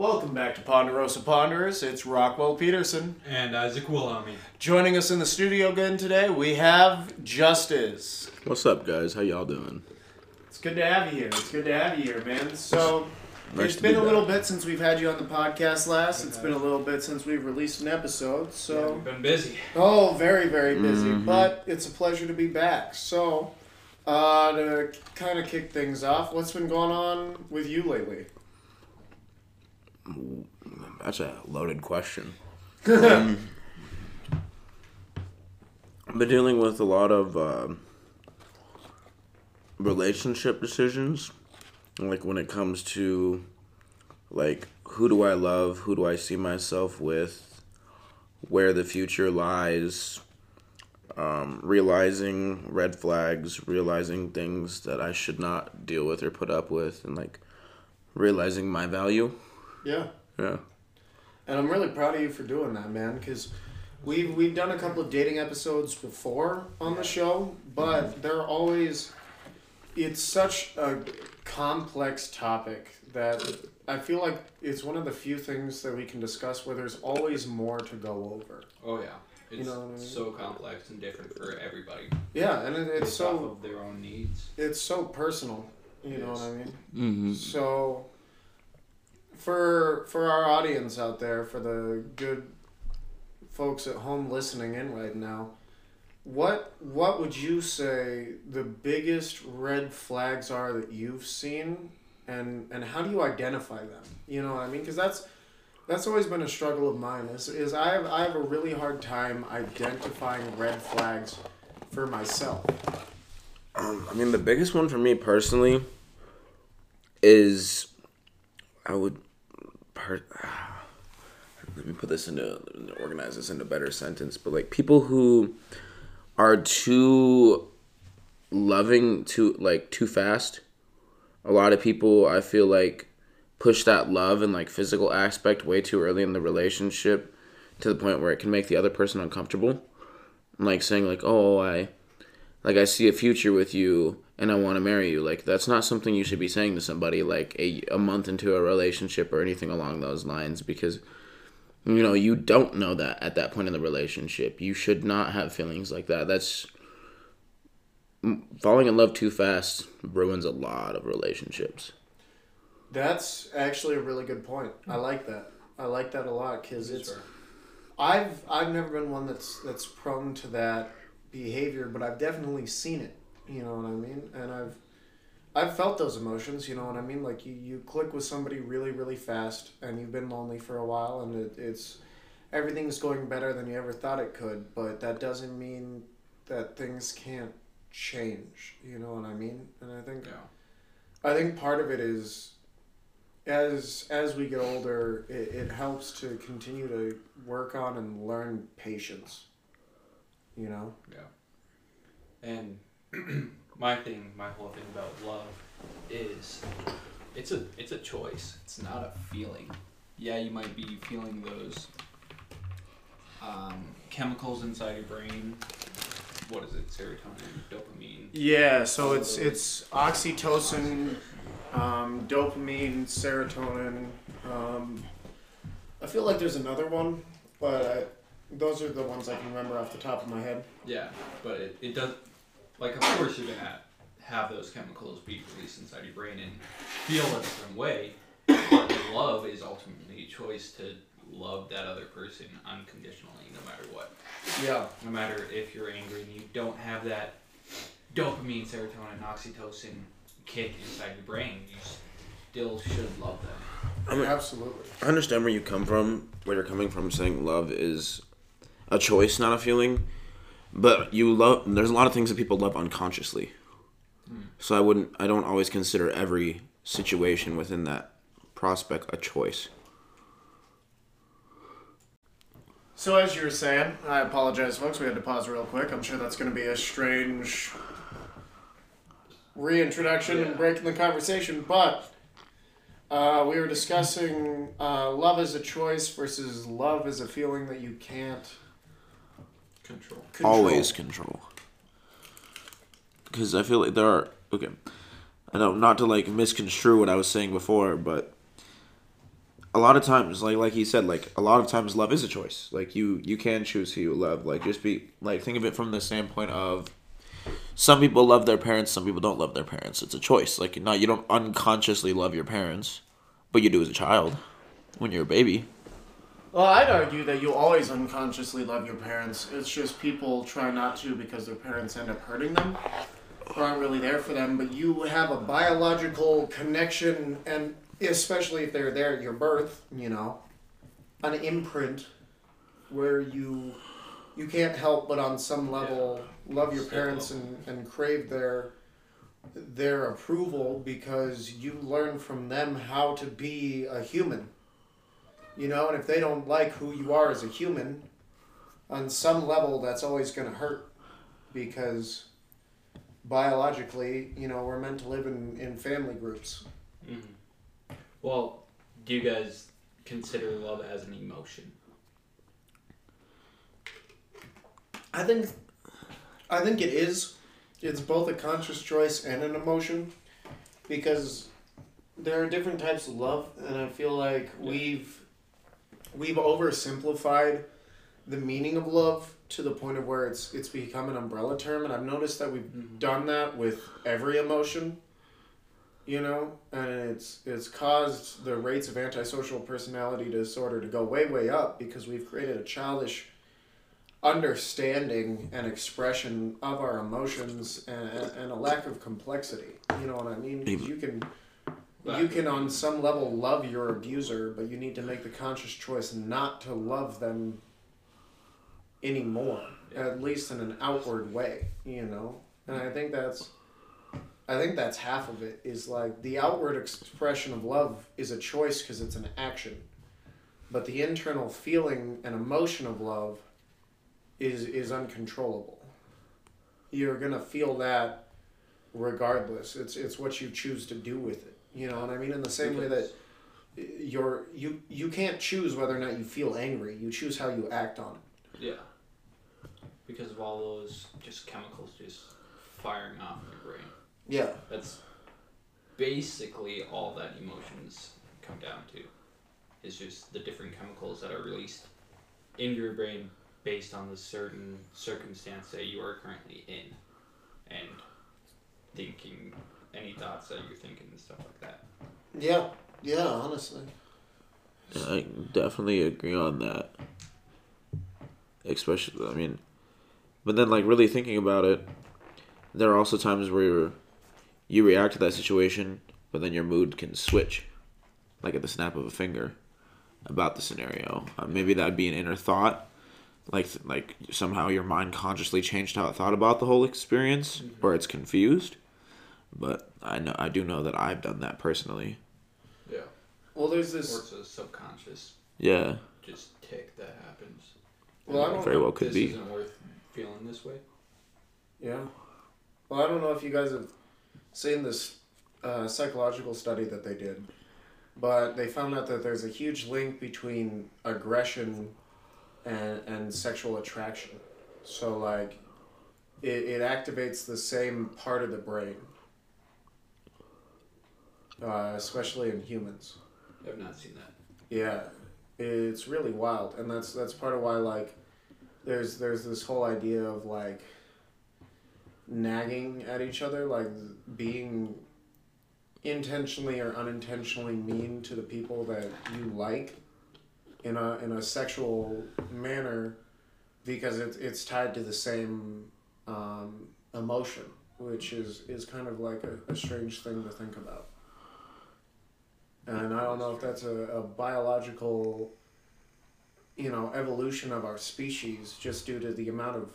Welcome back to Ponderosa Ponderers. It's Rockwell Peterson. And Isaac Willami. Joining us in the studio again today, we have Justus. What's up, guys? How y'all doing? It's good to have you here. It's good to have you here, man. So, Nice it's to been be a little back. bit since we've had you on the podcast last. It's been a little bit since we've released an episode. Yeah, So, we've been busy. oh, very, very busy. Mhm. But it's a pleasure to be back. So, uh, to kind of kick things off, what's been going on with you lately? That's a loaded question. um, I've been dealing with a lot of um relationship decisions, like when it comes to like who do I love, who do I see myself with, where the future lies. Um, realizing red flags, realizing things that I should not deal with or put up with, and like realizing my value. Yeah. Yeah. And I'm really proud of you for doing that, man, because we've we've done a couple of dating episodes before on the show, but they're always it's such a complex topic that I feel like it's one of the few things that we can discuss where there's always more to go over. Oh yeah, it's You know I mean? so complex and different for everybody. Yeah, and it, it's Based off so of their own needs. it's so personal. You know what I mean? Mm-hmm. So, for for our audience out there, for the good folks at home listening in right now, what what would you say the biggest red flags are that you've seen, and and how do you identify them? You know what I mean? Because that's that's always been a struggle of mine. Is is I have I have a really hard time identifying red flags for myself. Um, I mean, the biggest one for me personally is I would per- let me put this into organize this into a better sentence, but like people who are too loving too like too fast. A lot of people I feel like push that love and like physical aspect way too early in the relationship to the point where it can make the other person uncomfortable. Like saying like, "Oh, I like I see a future with you and I want to marry you. Like that's not something you should be saying to somebody like a, a month into a relationship or anything along those lines because you know, you don't know that at that point in the relationship. You should not have feelings like that. That's falling in love too fast ruins a lot of relationships. That's actually a really good point. I like that. I like that a lot because it's. I've I've never been one that's that's prone to that behavior, but I've definitely seen it. You know what I mean? And I've I've felt those emotions. You know what I mean? Like you, you click with somebody really really fast, and you've been lonely for a while, and it, it's everything's going better than you ever thought it could. But that doesn't mean that things can't change. You know what I mean? And I think Yeah. I think part of it is as as we get older, it, it helps to continue to work on and learn patience. You know? Yeah. And my thing, my whole thing about love is it's a it's a choice. It's not a feeling. Yeah, you might be feeling those um, chemicals inside your brain. What is it? Serotonin, dopamine. Yeah, so it's it's oxytocin, um, dopamine, serotonin. Um, I feel like there's another one, but I, those are the ones I can remember off the top of my head. Yeah, but it, it does like of course you're gonna have those chemicals be released inside your brain and feel a certain way. But love is ultimately a choice to love that other person unconditionally, no matter what. Yeah. No matter if you're angry and you don't have that dopamine, serotonin, oxytocin kick inside your brain, you still should love them. I mean, Absolutely. I understand where you come from, where you're coming from saying love is a choice, not a feeling. But you love there's a lot of things that people love unconsciously. So I wouldn't I don't always consider every situation within that prospect a choice. So as you were saying, I apologize, folks. We had to pause real quick. I'm sure that's going to be a strange reintroduction and Yeah. breaking the conversation, but uh, we were discussing uh, love as a choice versus love as a feeling that you can't Control. control. Always control. Because I feel like there are okay. I know not to like misconstrue what I was saying before, but a lot of times like like he said like a lot of times love is a choice like you you can choose who you love like just be like think of it from the standpoint of some people love their parents some people don't love their parents it's a choice like not you don't unconsciously love your parents but you do as a child when you're a baby Well, I'd argue that you always unconsciously love your parents. It's just people try not to because their parents end up hurting them or aren't really there for them. But you have a biological connection, and especially if they're there at your birth, you know, an imprint where you you can't help but on some level love your parents and, and crave their their approval because you learn from them how to be a human you know and if they don't like who you are as a human on some level that's always going to hurt because biologically you know we're meant to live in, in family groups hmm Well, do you guys consider love as an emotion? i think i think it is it's both a conscious choice and an emotion because there are different types of love and i feel like Yeah. we've we've oversimplified the meaning of love to the point of where it's it's become an umbrella term and i've noticed that we've Mm-hmm. done that with every emotion you know? And it's it's caused the rates of antisocial personality disorder to go way way up because we've created a childish understanding and expression of our emotions and, and a lack of complexity. You know what i mean? 'Cause you can you can on some level love your abuser but you need to make the conscious choice not to love them anymore at least in an outward way you know? And i think that's i think that's half of it is like the outward expression of love is a choice because it's an action. But the internal feeling and emotion of love is is uncontrollable. You're gonna feel that regardless. It's it's what you choose to do with it you know what i mean in the same way that you're you you can't choose whether or not you feel angry you choose how you act on it Yeah. Because of all those just chemicals just firing off in your brain. yeah That's basically all that emotions come down to. Is just the different chemicals that are released in your brain based on the certain circumstance that you are currently in. And thinking any thoughts that you're thinking and stuff like that. yeah yeah honestly I definitely agree on that. Especially, I mean, but then like really thinking about it, there are also times where you're, you react to that situation, but then your mood can switch, like at the snap of a finger, about the scenario. Uh, maybe that'd be an inner thought, like like somehow your mind consciously changed how it thought about the whole experience, or it's confused. But I know I do know that I've done that personally. Yeah. well there's Or this it's a subconscious Yeah. just tick that happens. well i don't Very well could this be. isn't worth feeling this way. Yeah. Well, I don't know if you guys have seen this uh, psychological study that they did, but they found out that there's a huge link between aggression and, and sexual attraction. So, like, it, it activates the same part of the brain, uh, especially in humans. I've not seen that. Yeah, it's really wild, and that's that's part of why like there's there's this whole idea of like nagging at each other, like being intentionally or unintentionally mean to the people that you like in a in a sexual manner because it's it's tied to the same um, emotion, which is is kind of like a, a strange thing to think about. And I don't know if that's a, a biological, you know, evolution of our species just due to the amount of,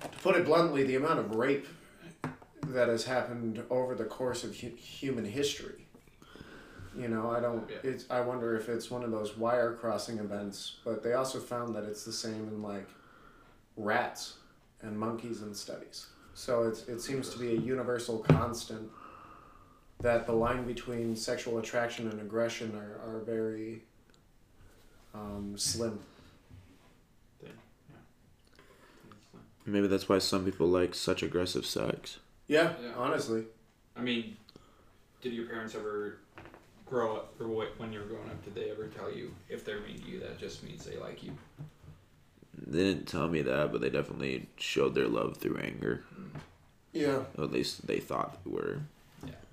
to put it bluntly, the amount of rape that has happened over the course of hu- human history. You know, I don't. Yeah. It's. I wonder if it's one of those wire crossing events. But they also found that it's the same in like rats and monkeys in studies. So it's it seems to be a universal constant that the line between sexual attraction and aggression are, are very um, slim. Maybe that's why some people like such aggressive sex. Yeah, Yeah. honestly. I mean, did your parents ever grow up or what, when you were growing up, did they ever tell you if they're mean to you that just means they like you? They didn't tell me that, but they definitely showed their love through anger. Yeah. Or at least they thought they were.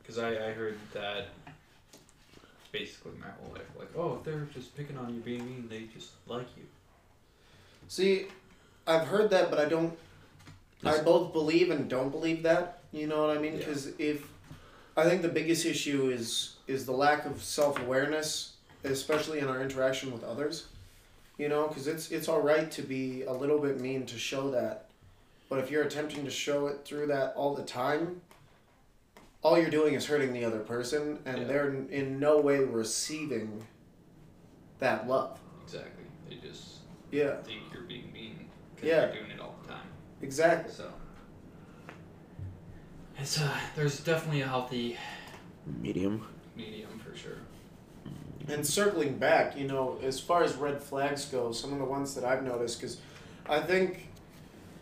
Because I, I heard that basically my whole life. Like, oh, if they're just picking on you, being mean, they just like you. See, I've heard that, but I don't. I both believe and don't believe that. You know what I mean? Because if I think the biggest issue is is the lack of self awareness, especially in our interaction with others. You know, because it's it's all right to be a little bit mean to show that, but if you're attempting to show it through that all the time, all you're doing is hurting the other person, and Yeah. they're in- in no way receiving that love. Exactly. They just Yeah, think you're being mean because Yeah. you're doing it all the time. exactly. So it's uh, there's definitely a healthy Medium. medium for sure. And circling back, you know, as far as red flags go, some of the ones that I've noticed, because I think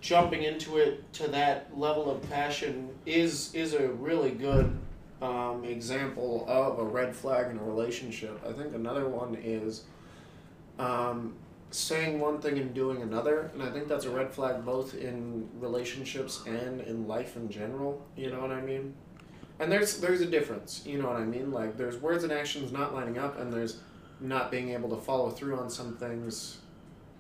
jumping into it to that level of passion is is a really good um, example of a red flag in a relationship. I think another one is um, saying one thing and doing another, and I think that's a red flag both in relationships and in life in general. You know what I mean? And there's there's a difference, you know what I mean? Like there's words and actions not lining up, and there's not being able to follow through on some things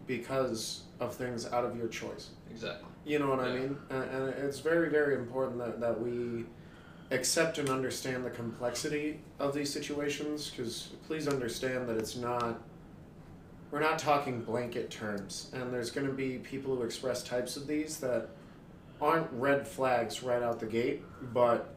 because of things out of your choice. Exactly. You know what I mean? And, and it's very very important that, that we accept and understand the complexity of these situations. Because please understand that it's not. We're not talking blanket terms, and there's going to be people who express types of these that aren't red flags right out the gate, but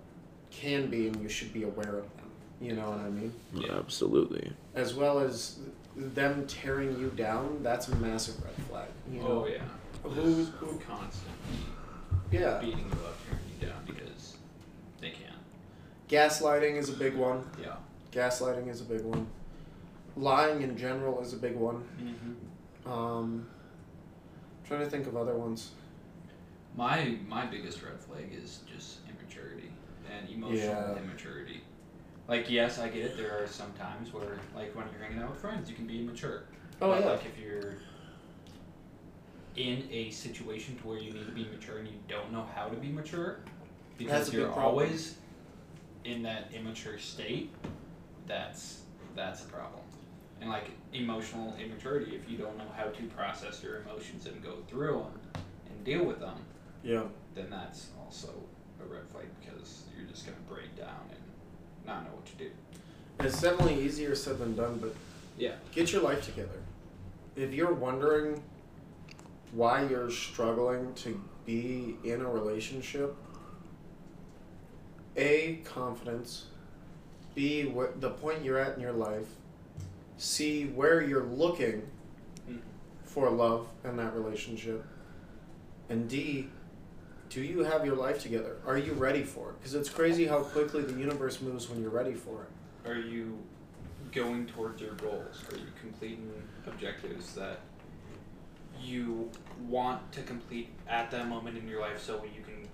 can be, and you should be aware of them. You know what I mean? Yeah. Absolutely. As well as them tearing you down, that's a massive red flag. You know? Oh yeah. Who's- Just who- constantly Yeah. beating you up, tearing you down because they can. Gaslighting is a big one. Yeah. Gaslighting is a big one. Lying in general is a big one. Mm-hmm. Um, trying to think of other ones. My my biggest red flag is just immaturity and emotional Yeah. immaturity. Like yes, I get it. There are some times where, like when you're hanging out with friends, you can be immature. Oh but yeah. Like if you're in a situation to where you need to be mature and you don't know how to be mature because That's you're always in that immature state, that's that's a problem. And like emotional immaturity, if you don't know how to process your emotions and go through them and deal with them, Yeah. then that's also a red flag because you're just gonna break down and not know what to do. It's definitely easier said than done, but Yeah. get your life together. If you're wondering why you're struggling to be in a relationship, A, confidence, B, what the point you're at in your life, C, where you're looking mm-hmm. for love in that relationship, and D, do you have your life together? Are you ready for it? Because it's crazy how quickly the universe moves when you're ready for it. Are you going towards your goals? Are you completing objectives that you want to complete at that moment in your life so you can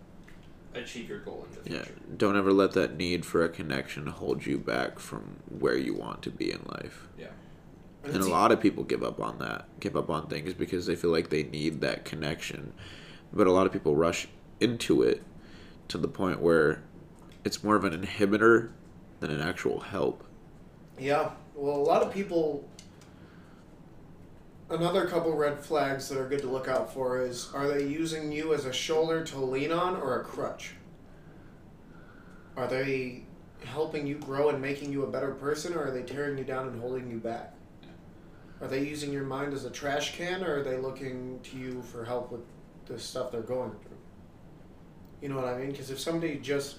achieve your goal in the Yeah. future? Don't ever let that need for a connection hold you back from where you want to be in life. Yeah. And it's a lot of people give up on that, give up on things because they feel like they need that connection. But a lot of people rush into it to the point where it's more of an inhibitor than an actual help. Yeah. Well, a lot of people. Another couple red flags that are good to look out for is are they using you as a shoulder to lean on or a crutch? Are they helping you grow and making you a better person or are they tearing you down and holding you back? Are they using your mind as a trash can or are they looking to you for help with the stuff they're going through? You know what I mean? Because if somebody just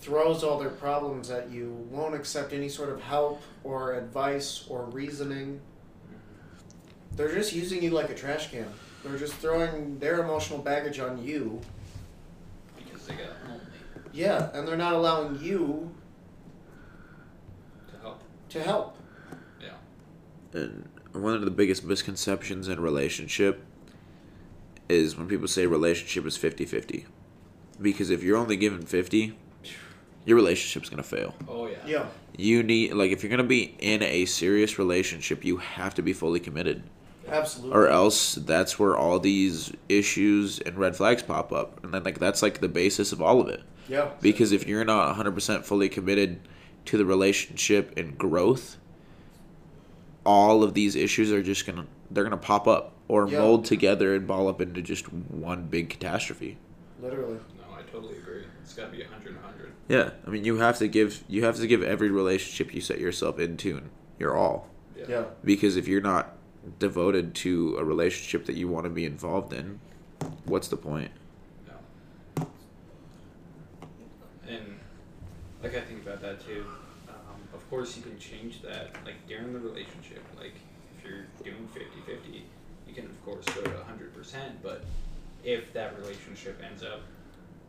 throws all their problems at you, won't accept any sort of help or advice or reasoning. They're just using you like a trash can. They're just throwing their emotional baggage on you. Because they got lonely Yeah, and they're not allowing you to help. to help. Yeah. And one of the biggest misconceptions in a relationship is when people say relationship is 50-50. Because if you're only given 50, your relationship's going to fail. Oh yeah. Yeah. you need like if you're gonna be in a serious relationship, you have to be fully committed, Absolutely. or else that's where all these issues and red flags pop up, and then like that's like the basis of all of it. yeah. Because if you're not 100% fully committed to the relationship and growth, all of these issues are just gonna they're gonna pop up or Yeah. mold together and ball up into just one big catastrophe. Literally. No, I totally agree. It's got to be 100 100. Yeah, I mean you have to give you have to give every relationship you set yourself in into your all. Yeah. Because if you're not devoted to a relationship that you want to be involved in, what's the point? No. And like I think about that too. Um, of course, you can change that like during the relationship. Like if you're doing 50-50, you can of course go to 100%. But if that relationship ends up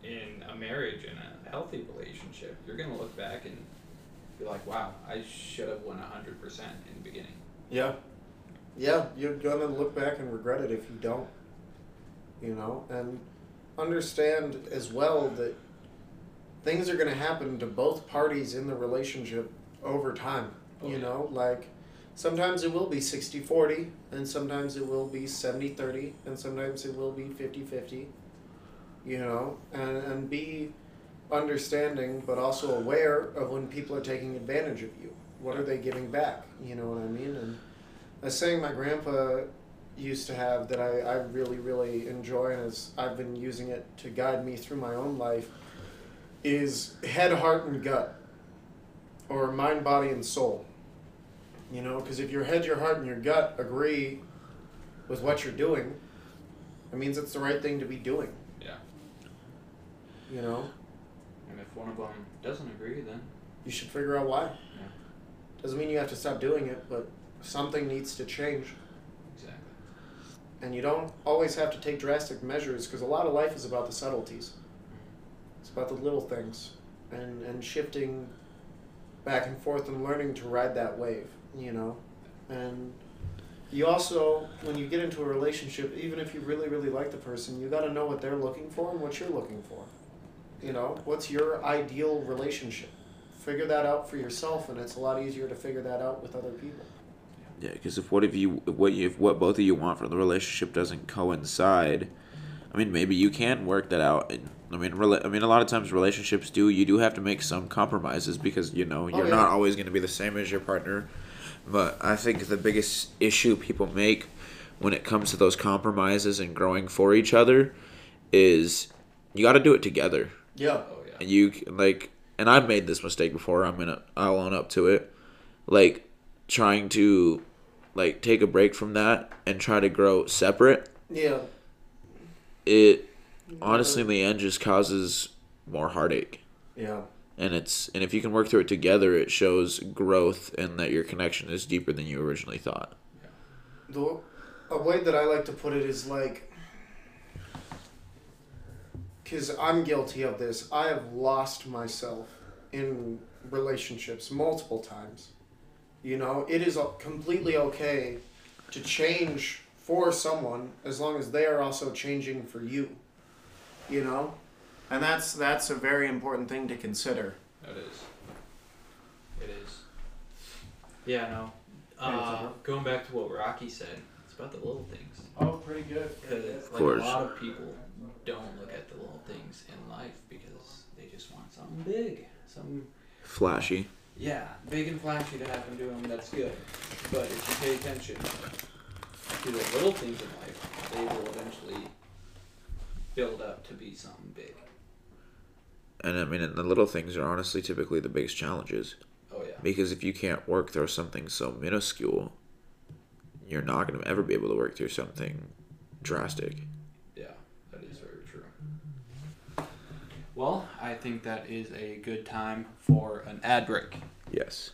in a marriage and a healthy relationship, you're gonna look back and be like, "Wow, I should have won 100% in the beginning." Yeah. Yeah, you're gonna look back and regret it if you don't. You know, and understand as well that things are gonna happen to both parties in the relationship over time. Oh, you yeah. know, like sometimes it will be 60 40, and sometimes it will be 70 30, and sometimes it will be 50 50. You know, and, and be understanding but also aware of when people are taking advantage of you. What are they giving back? You know what I mean? And a saying my grandpa used to have that I, I really, really enjoy and is I've been using it to guide me through my own life is head, heart, and gut. Or mind, body, and soul. You know, because if your head, your heart, and your gut agree with what you're doing, it means it's the right thing to be doing. You know, And if one of them doesn't agree, then you should figure out why. Yeah. Doesn't mean you have to stop doing it, but something needs to change. exactly. And you don't always have to take drastic measures because a lot of life is about the subtleties. Mm-hmm. It's about the little things and, and shifting back and forth and learning to ride that wave, you know? And you also, when you get into a relationship, even if you really, really like the person, you got to know what they're looking for and what you're looking for. You know, what's your ideal relationship? Figure that out for yourself, and it's a lot easier to figure that out with other people. Yeah, because if what if you what you, if what both of you want from the relationship doesn't coincide, I mean maybe you can work that out. And, I mean, rela- I mean a lot of times relationships do you do have to make some compromises because you know oh, you're yeah. not always going to be the same as your partner. But I think the biggest issue people make when it comes to those compromises and growing for each other is you got to do it together. Yeah. Oh, oh yeah. And you like, and I've made this mistake before. I'm gonna, I'll own up to it. Like, trying to, like, take a break from that and try to grow separate. Yeah. It honestly, in the end, just causes more heartache. Yeah. And it's, and if you can work through it together, it shows growth and that your connection is deeper than you originally thought. The a way that I like to put it is like, because I'm guilty of this. I have lost myself in relationships multiple times. You know, it is completely okay to change for someone as long as they are also changing for you. You know, and that's that's a very important thing to consider. That is. It is. Yeah, no. Yeah, Uh, going back to what Rocky said, it's about the little things. Oh, pretty good. Because like course. a lot of people don't look at the little things in life because they just want something big, something Flashy. yeah, big and flashy to happen to them. That's good. But if you pay attention to the little things in life, they will eventually build up to be something big. And I mean, and the little things are honestly typically the biggest challenges. Oh yeah. Because if you can't work through something so minuscule, you're not going to ever be able to work through something drastic. Yeah, that is very true. Well, I think that is a good time for an ad break. Yes.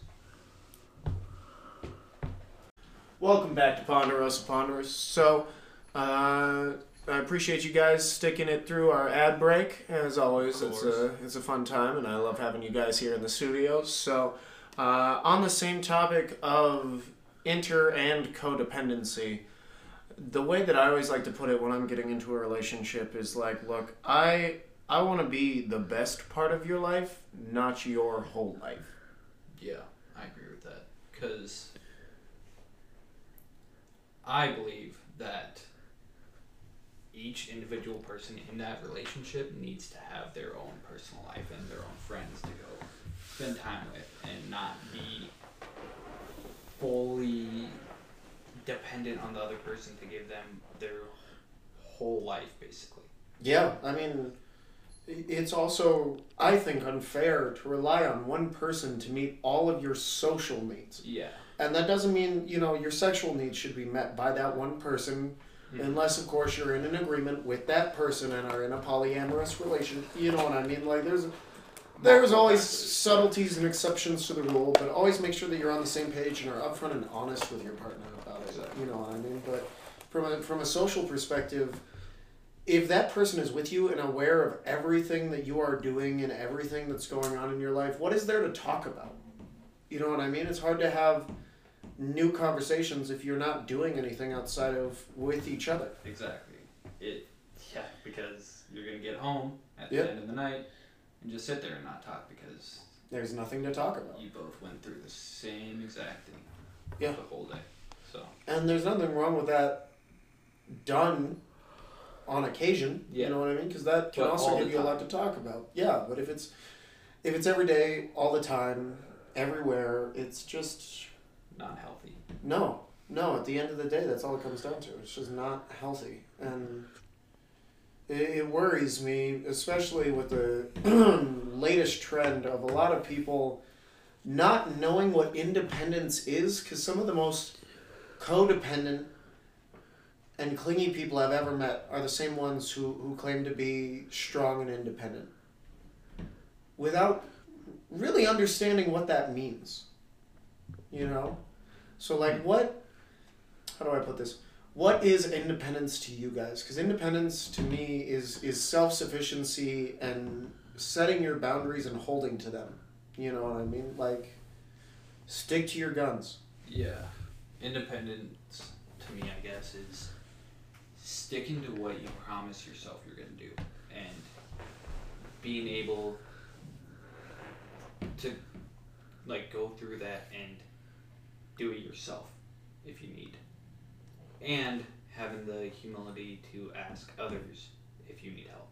Welcome back to Ponderosa Ponderers. So, uh, I appreciate you guys sticking it through our ad break. As always, it's a it's a fun time, and I love having you guys here in the studios. So, uh, on the same topic of inter and codependency, the way that I always like to put it when I'm getting into a relationship is like, look, I I want to be the best part of your life, not your whole life. Yeah, I agree with that. Because I believe that each individual person in that relationship needs to have their own personal life and their own friends to go spend time with and not be fully dependent on the other person to give them their whole life, basically. Yeah, I mean, it's also, I think, unfair to rely on one person to meet all of your social needs. Yeah. And that doesn't mean, you know, your sexual needs should be met by that one person, Mhm. unless, of course, you're in an agreement with that person and are in a polyamorous relation. You know what I mean? Like, there's. There's always subtleties and exceptions to the rule, but always make sure that you're on the same page and are upfront and honest with your partner about it. You know what I mean? But from a from a social perspective, if that person is with you and aware of everything that you are doing and everything that's going on in your life, what is there to talk about? You know what I mean? It's hard to have new conversations if you're not doing anything outside of with each other. Exactly. It yeah, because you're gonna get home at Yeah. the end of the night and just sit there and not talk because There's nothing to talk about. you both went through the same exact thing. Yeah. The whole day. So And there's nothing wrong with that done on occasion. Yeah. You know what I mean? Because that can But also give you a lot to talk about. Yeah, but if it's if it's every day, all the time, everywhere, it's just not healthy. no, no. At the end of the day, that's all it comes down to. It's just not healthy, and it, it worries me, especially with the latest trend of a lot of people not knowing what independence is. Because some of the most codependent and clingy people I've ever met are the same ones who, who claim to be strong and independent without really understanding what that means. You know? So, like, what, how do I put this? What is independence to you guys? Because independence to me is, is self sufficiency and setting your boundaries and holding to them. You know what I mean? Like, stick to your guns. Yeah. Independence to me I guess is sticking to what you promise yourself you're gonna do and being able to like go through that and do it yourself if you need. And having the humility to ask others if you need help.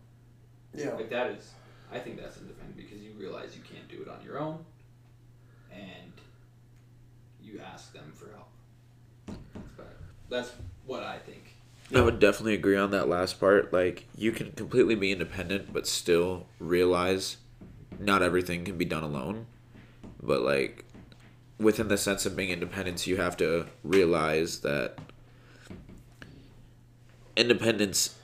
Yeah. Like that is, I think that's independent because you realize you can't do it on your own, and you ask them for help. But that's what I think. I would definitely agree on that last part. Like, you can completely be independent, but still realize not everything can be done alone. But, like, within the sense of being independent, you have to realize that independence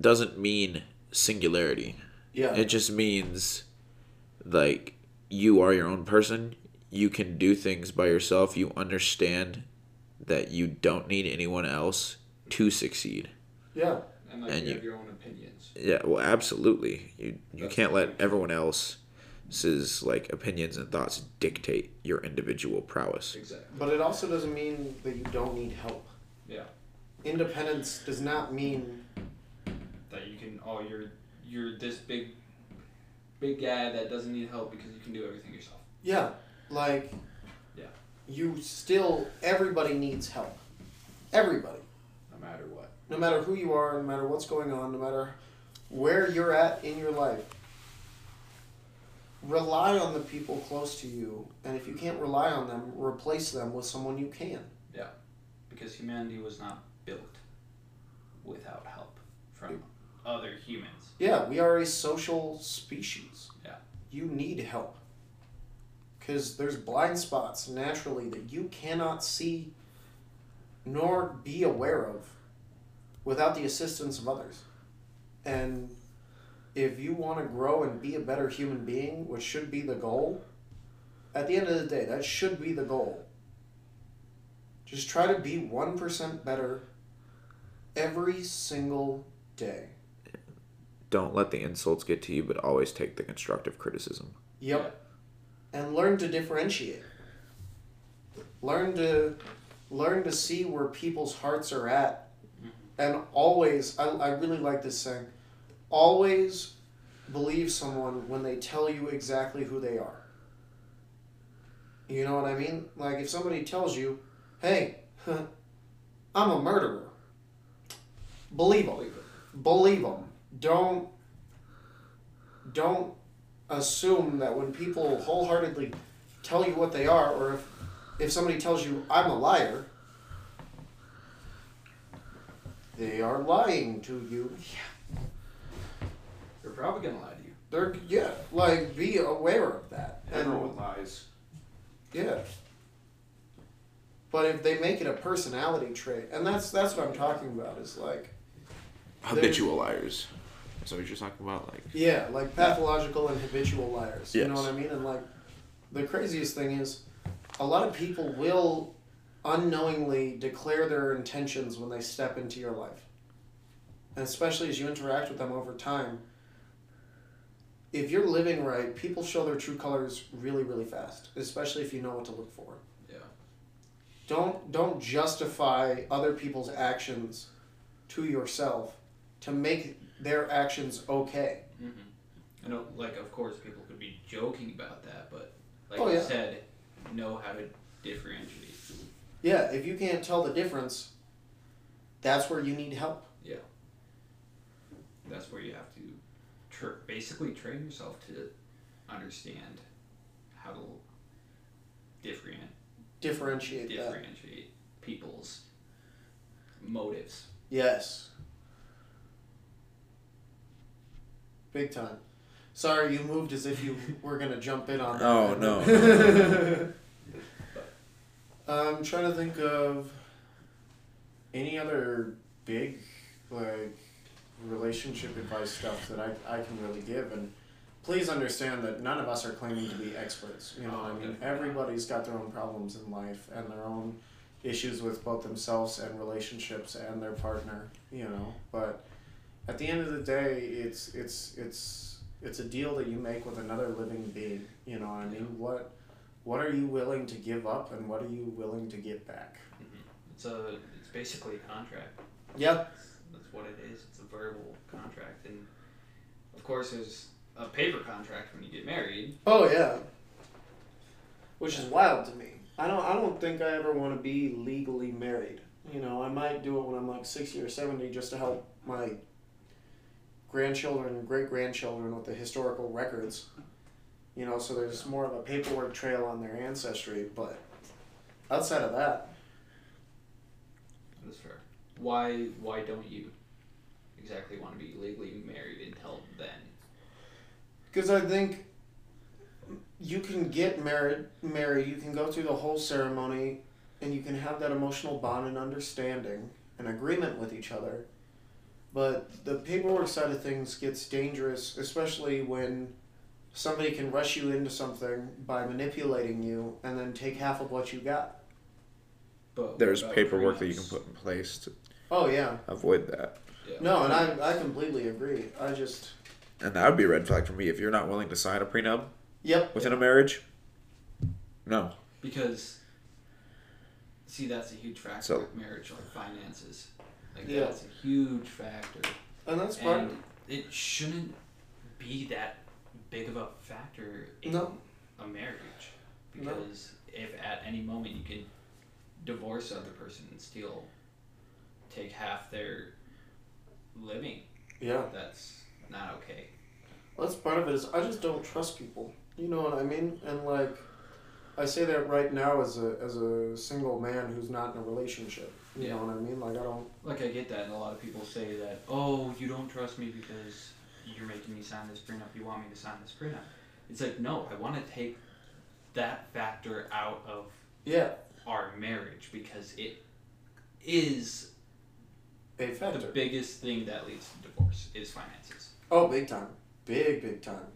doesn't mean singularity. Yeah. It just means, like, you are your own person. You can do things by yourself. You understand that you don't need anyone else to succeed. yeah. And like And you, you- have your own opinions. Yeah, well, absolutely. You you That's can't let thing. everyone else's like opinions and thoughts dictate your individual prowess. Exactly. But it also doesn't mean that you don't need help. Yeah. Independence does not mean That you can. Oh, you're you're this big, big guy that doesn't need help because you can do everything yourself. yeah, like Yeah. you still everybody needs help. Everybody. No matter what. No matter who you are, no matter what's going on, no matter where you're at in your life. Rely on the people close to you, and if you can't rely on them, replace them with someone you can. Yeah. Because humanity was not built without help from other humans. Yeah, we are a social species. Yeah. You need help. Because there's blind spots naturally that you cannot see nor be aware of without the assistance of others. And if you want to grow and be a better human being, which should be the goal, at the end of the day, that should be the goal. Just try to be 1% better every single day. Don't let the insults get to you, but always take the constructive criticism. Yep. And learn to differentiate. Learn to learn to see where people's hearts are at. And always I, I really like this saying. Always believe someone when they tell you exactly who they are. You know what I mean? Like if somebody tells you, "Hey, I'm a murderer," believe them. Believe. Believe them. Don't don't assume that when people wholeheartedly tell you what they are, or if if somebody tells you I'm a liar, they are lying to you. They're probably gonna lie to you. They're yeah, like be aware of that. And- Everyone lies. Yeah. But if they make it a personality trait, and that's that's what I'm talking about, is like Habitual liars. So what you're just talking about, like. yeah, like pathological and habitual liars. You know what I mean? And like the craziest thing is a lot of people will unknowingly declare their intentions when they step into your life. And especially as you interact with them over time. If you're living right, people show their true colors really, really fast, especially if you know what to look for. Yeah. don't don't justify other people's actions to yourself to make their actions okay. Mm-hmm. I know, like, of course, people could be joking about that, but like Oh, you yeah. said, know how to differentiate. Yeah, if you can't tell the difference, that's where you need help. Yeah. That's where you have to tr- basically train yourself to understand how to different Differentiate that. differentiate people's motives. Yes. Big time. Sorry, you moved as if you were gonna jump in on oh, that. Oh, no, I'm trying to think of any other big like relationship advice stuff that I, I can really give and please understand that none of us are claiming to be experts. You know I mean? Everybody's got their own problems in life and their own issues with both themselves and relationships and their partner, you know. But at the end of the day, it's it's it's it's a deal that you make with another living being. You know I mean? What what are you willing to give up and what are you willing to get back? Mm-hmm. It's a it's basically a contract. Yep. That's, that's what it is. It's a verbal contract, and of course, there's a paper contract when you get married. Oh yeah. Which is wild to me. I don't I don't think I ever want to be legally married. You know, I might do it when I'm like sixty or seventy just to help my grandchildren and great grandchildren with the historical records. You know, so there's more of a paperwork trail on their ancestry, but outside of that, That's fair. Why why don't you exactly want to be legally married until then? Because I think you can get married, married. You can go through the whole ceremony, and you can have that emotional bond and understanding and agreement with each other. But the paperwork side of things gets dangerous, especially when somebody can rush you into something by manipulating you and then take half of what you got. But There's about paperwork that you can put in place to Oh yeah, avoid that. Yeah. no, and I I completely agree. I just And that would be a red flag for me if you're not willing to sign a prenup yep within a marriage. No. because see that's a huge factor So- with marriage, like finances. Like Yeah. that's a huge factor, and that's part. and it shouldn't be that big of a factor in No. a marriage No. because if at any moment you can divorce the other person and still take half their living, yeah. that's not okay. Well, That's part of it is I just don't trust people. You know what I mean? And like I say that right now as a as a single man who's not in a relationship. You Yeah. know what I mean? Like I don't Like I get that, and a lot of people say that, oh, you don't trust me because you're making me sign this prenup. You want me to sign this prenup. It's like no, I want to take that factor out of Yeah. our marriage because it is A factor. the biggest thing that leads to divorce is finances. Oh, big time. Big, big time.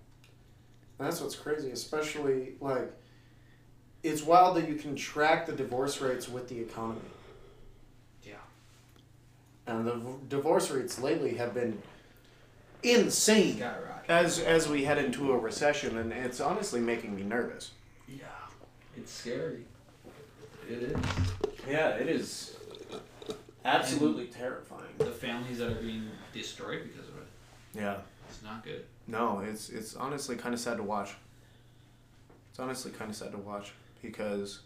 That's what's crazy, especially like it's wild that you can track the divorce rates with the economy. Yeah. And the v- divorce rates lately have been insane. As as we head into a recession and it's honestly making me nervous. Yeah. It's scary. It is. Yeah, it is absolutely terrifying. The families that are being destroyed because of it. Yeah. It's not good. No, it's it's honestly kind of sad to watch. It's honestly kind of sad to watch. because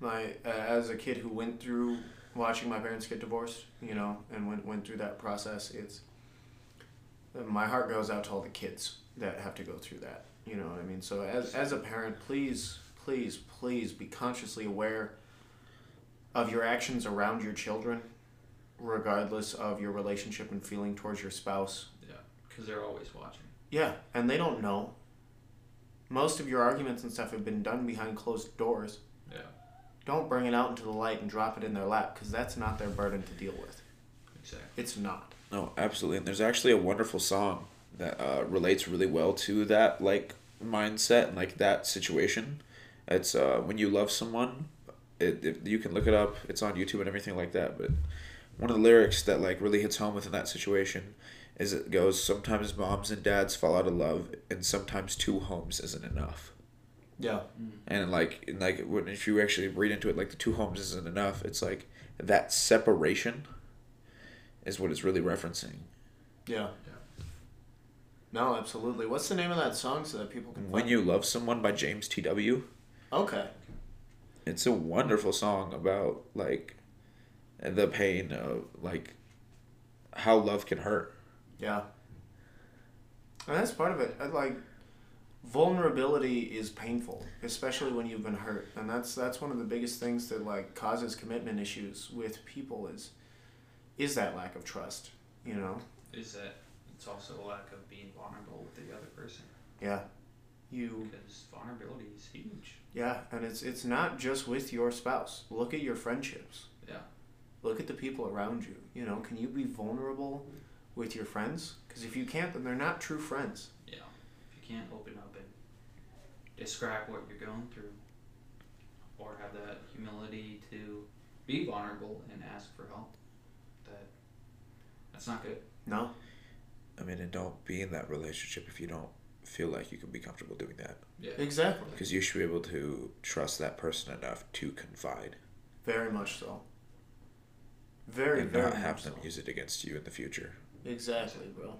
my uh, as a kid who went through watching my parents get divorced, you know, and went went through that process, it's my heart goes out to all the kids that have to go through that. You know what I mean? So as as a parent, please, please, please be consciously aware of your actions around your children, regardless of your relationship and feeling towards your spouse. Yeah, because they're always watching. Yeah, and they don't know. Most of your arguments and stuff have been done behind closed doors. Yeah. Don't bring it out into the light and drop it in their lap because that's not their burden to deal with. Exactly. It's not. No, absolutely. And there's actually a wonderful song that uh, relates really well to that like mindset and like that situation. It's uh, when you love someone. It, it you can look it up. It's on YouTube and everything like that. But one of the lyrics that like really hits home within that situation is it goes sometimes moms and dads fall out of love and sometimes two homes isn't enough Yeah. and like and like when if you actually read into it like the two homes isn't enough it's like that separation is what it's really referencing Yeah. No, absolutely. What's the name of that song so that people can when find you love someone by james tw Okay. it's a wonderful song about like the pain of like how love can hurt Yeah. And that's part of it. I like vulnerability is painful, especially when you've been hurt. And that's that's one of the biggest things that like causes commitment issues with people is is that lack of trust, you know? Is that it's also a lack of being vulnerable with the other person Yeah. You because vulnerability is huge. yeah, and it's it's not just with your spouse. Look at your friendships. Yeah. Look at the people around you. You know, can you be vulnerable with your friends? Because if you can't, then they're not true friends. Yeah. If you can't open up and describe what you're going through, or have that humility to be vulnerable and ask for help, that's not good. No. i mean and don't be in that relationship if you don't feel like you can be comfortable doing that Yeah. Exactly. because you should be able to trust that person enough to confide Very much so. Very, and very not have much them so. use it against you in the future Exactly, bro.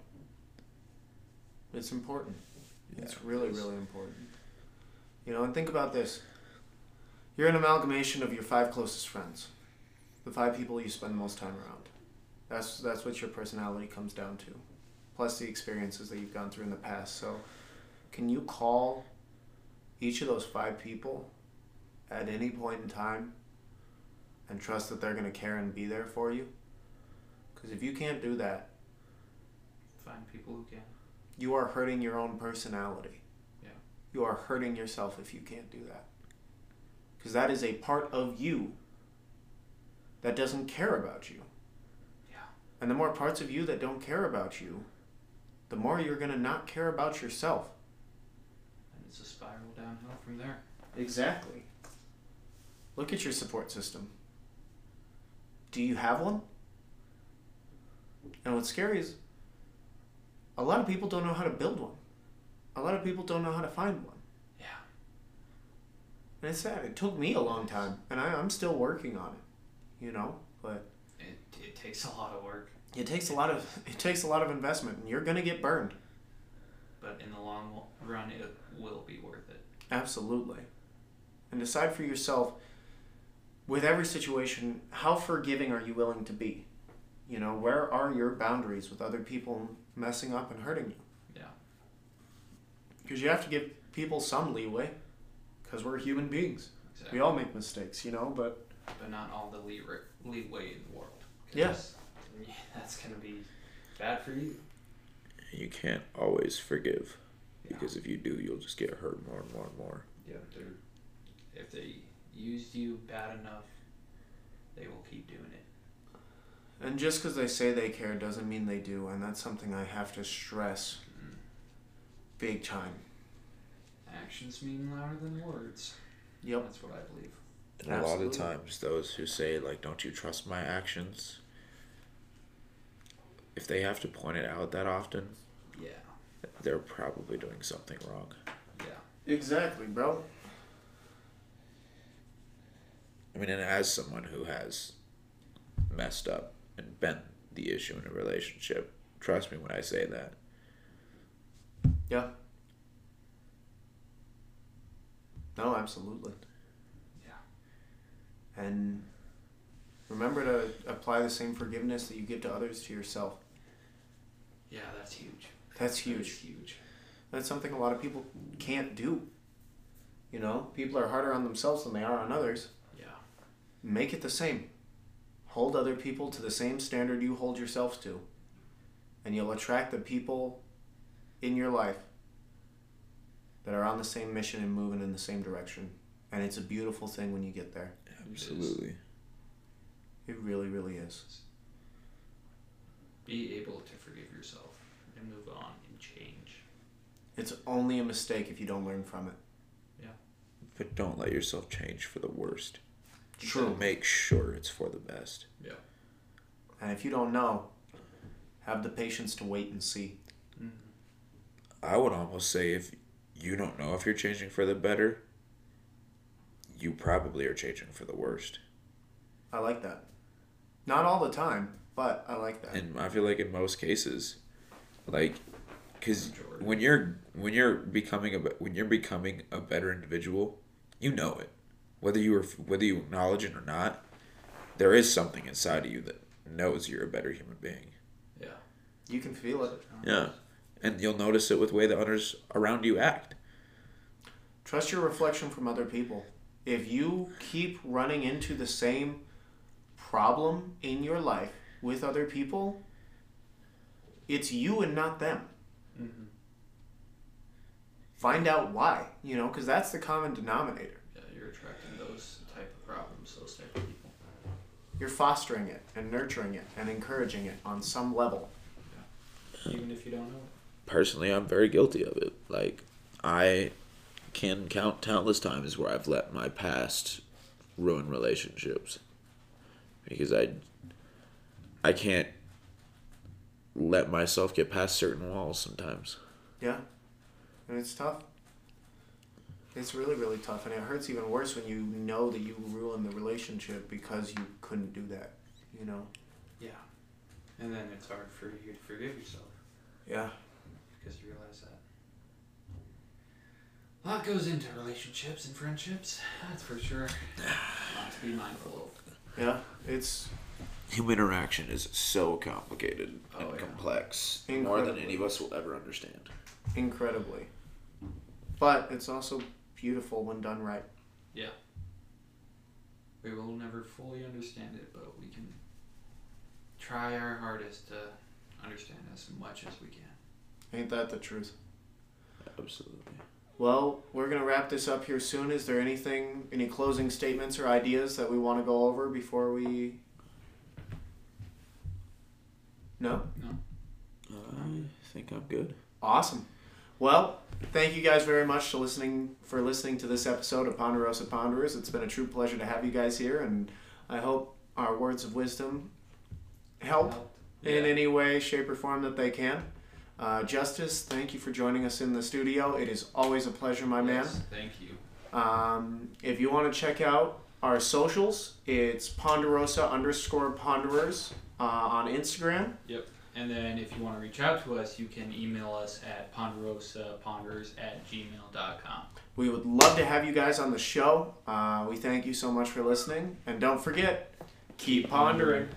It's important. Yeah, It's really, it is. really important. You know, and think about this. You're an amalgamation of your five closest friends, the five people you spend the most time around. That's that's what your personality comes down to, plus the experiences that you've gone through in the past. So, can you call each of those five people at any point in time and trust that they're going to care and be there for you? Because if you can't do that, Find people who can. you are hurting your own personality. Yeah. You are hurting yourself if you can't do that. Because that is a part of you that doesn't care about you. And the more parts of you that don't care about you, the more you're going to not care about yourself. And it's a spiral downhill from there. Exactly. Look at your support system. Do you have one? And what's scary is a lot of people don't know how to build one. A lot of people don't know how to find one. Yeah. And it's sad. It took me a long time, and I, I'm still working on it. You know, but It, it takes a lot of work, it takes a lot of it takes a lot of investment, and you're gonna get burned. but in the long run, it will be worth it. Absolutely. And decide for yourself, with every situation, how forgiving are you willing to be? You know, where are your boundaries with other people messing up and hurting you? Yeah. Because you have to give people some leeway, because we're human beings. Exactly. We all make mistakes, you know, but but not all the leeway, leeway in the world. Yes. That's gonna be bad for you. you can't always forgive because if you do you'll just get hurt more and more and more Yeah. If they used you bad enough, they will keep doing it. and just because they say they care doesn't mean they do, and that's something I have to stress Mhm. big time. Actions mean louder than words. Yep. That's what I believe. and a lot of times those who say like don't you trust my actions if they have to point it out that often Yeah. they're probably doing something wrong Yeah. Exactly, bro. i mean and as someone who has messed up and been the issue in a relationship trust me when i say that Yeah. No, absolutely. Yeah. And remember to apply the same forgiveness that you give to others to yourself. Yeah, that's huge. That's That is huge. huge. That's something a lot of people can't do. You know, people are harder on themselves than they are on others. Yeah. Make it the same. Hold other people to the same standard you hold yourself to. And you'll attract the people in your life that are on the same mission and moving in the same direction. And it's a beautiful thing when you get there. Absolutely. It really, really is. Be able to forgive yourself and move on and change. It's only a mistake if you don't learn from it. Yeah. But don't let yourself change for the worst. True. Make sure it's for the best. Yeah. And if you don't know, have the patience to wait and see. Mm-hmm. I would almost say if you don't know if you're changing for the better, you probably are changing for the worst. I like that. Not all the time, but I like that. And I feel like in most cases, like, because when you're when you're becoming a when you're becoming a better individual, you know it, whether you are whether you acknowledge it or not. There is something inside of you that knows you're a better human being. Yeah. You can feel it. Yeah, and you'll notice it with the way the others around you act. Trust your reflection from other people. If you keep running into the same problem in your life with other people, it's you and not them. Mm-hmm. Find out why, you know, because that's the common denominator. Yeah, you're attracting those type of problems, those type of people. You're fostering it and nurturing it and encouraging it on some level. Even if you don't know it. Personally, I'm very guilty of it. Like, I can count countless times where I've let my past ruin relationships because I I can't let myself get past certain walls sometimes. Yeah. And it's tough. It's really, really tough. And it hurts even worse when you know that you ruined the relationship because you couldn't do that, you know? Yeah. And then it's hard for you to forgive yourself Yeah. because you realize that. A lot goes into relationships and friendships, that's for sure. A lot to be mindful of. Yeah. It's Human interaction is so complicated oh, and Oh, yeah. complex, more than any of us will ever understand. incredibly. But it's also beautiful when done right. Yeah. We will never fully understand it, but we can try our hardest to understand as much as we can. Ain't that the truth? Absolutely. Well, we're going to wrap this up here soon. Is there anything, any closing statements or ideas that we want to go over before we. No? No. I think I'm good. Awesome. Well, thank you guys very much for listening for listening to this episode of Ponderosa Ponderers. It's been a true pleasure to have you guys here, and I hope our words of wisdom help in any way, shape, or form that they can. Uh, Justus, thank you for joining us in the studio. It is always a pleasure, my man. Thank you. Um, if you want to check out our socials, it's Ponderosa underscore Ponderers uh, on Instagram. Yep. And then if you want to reach out to us, you can email us at ponderosaponders at gmail.com. We would love to have you guys on the show. Uh, we thank you so much for listening. And don't forget, keep pondering.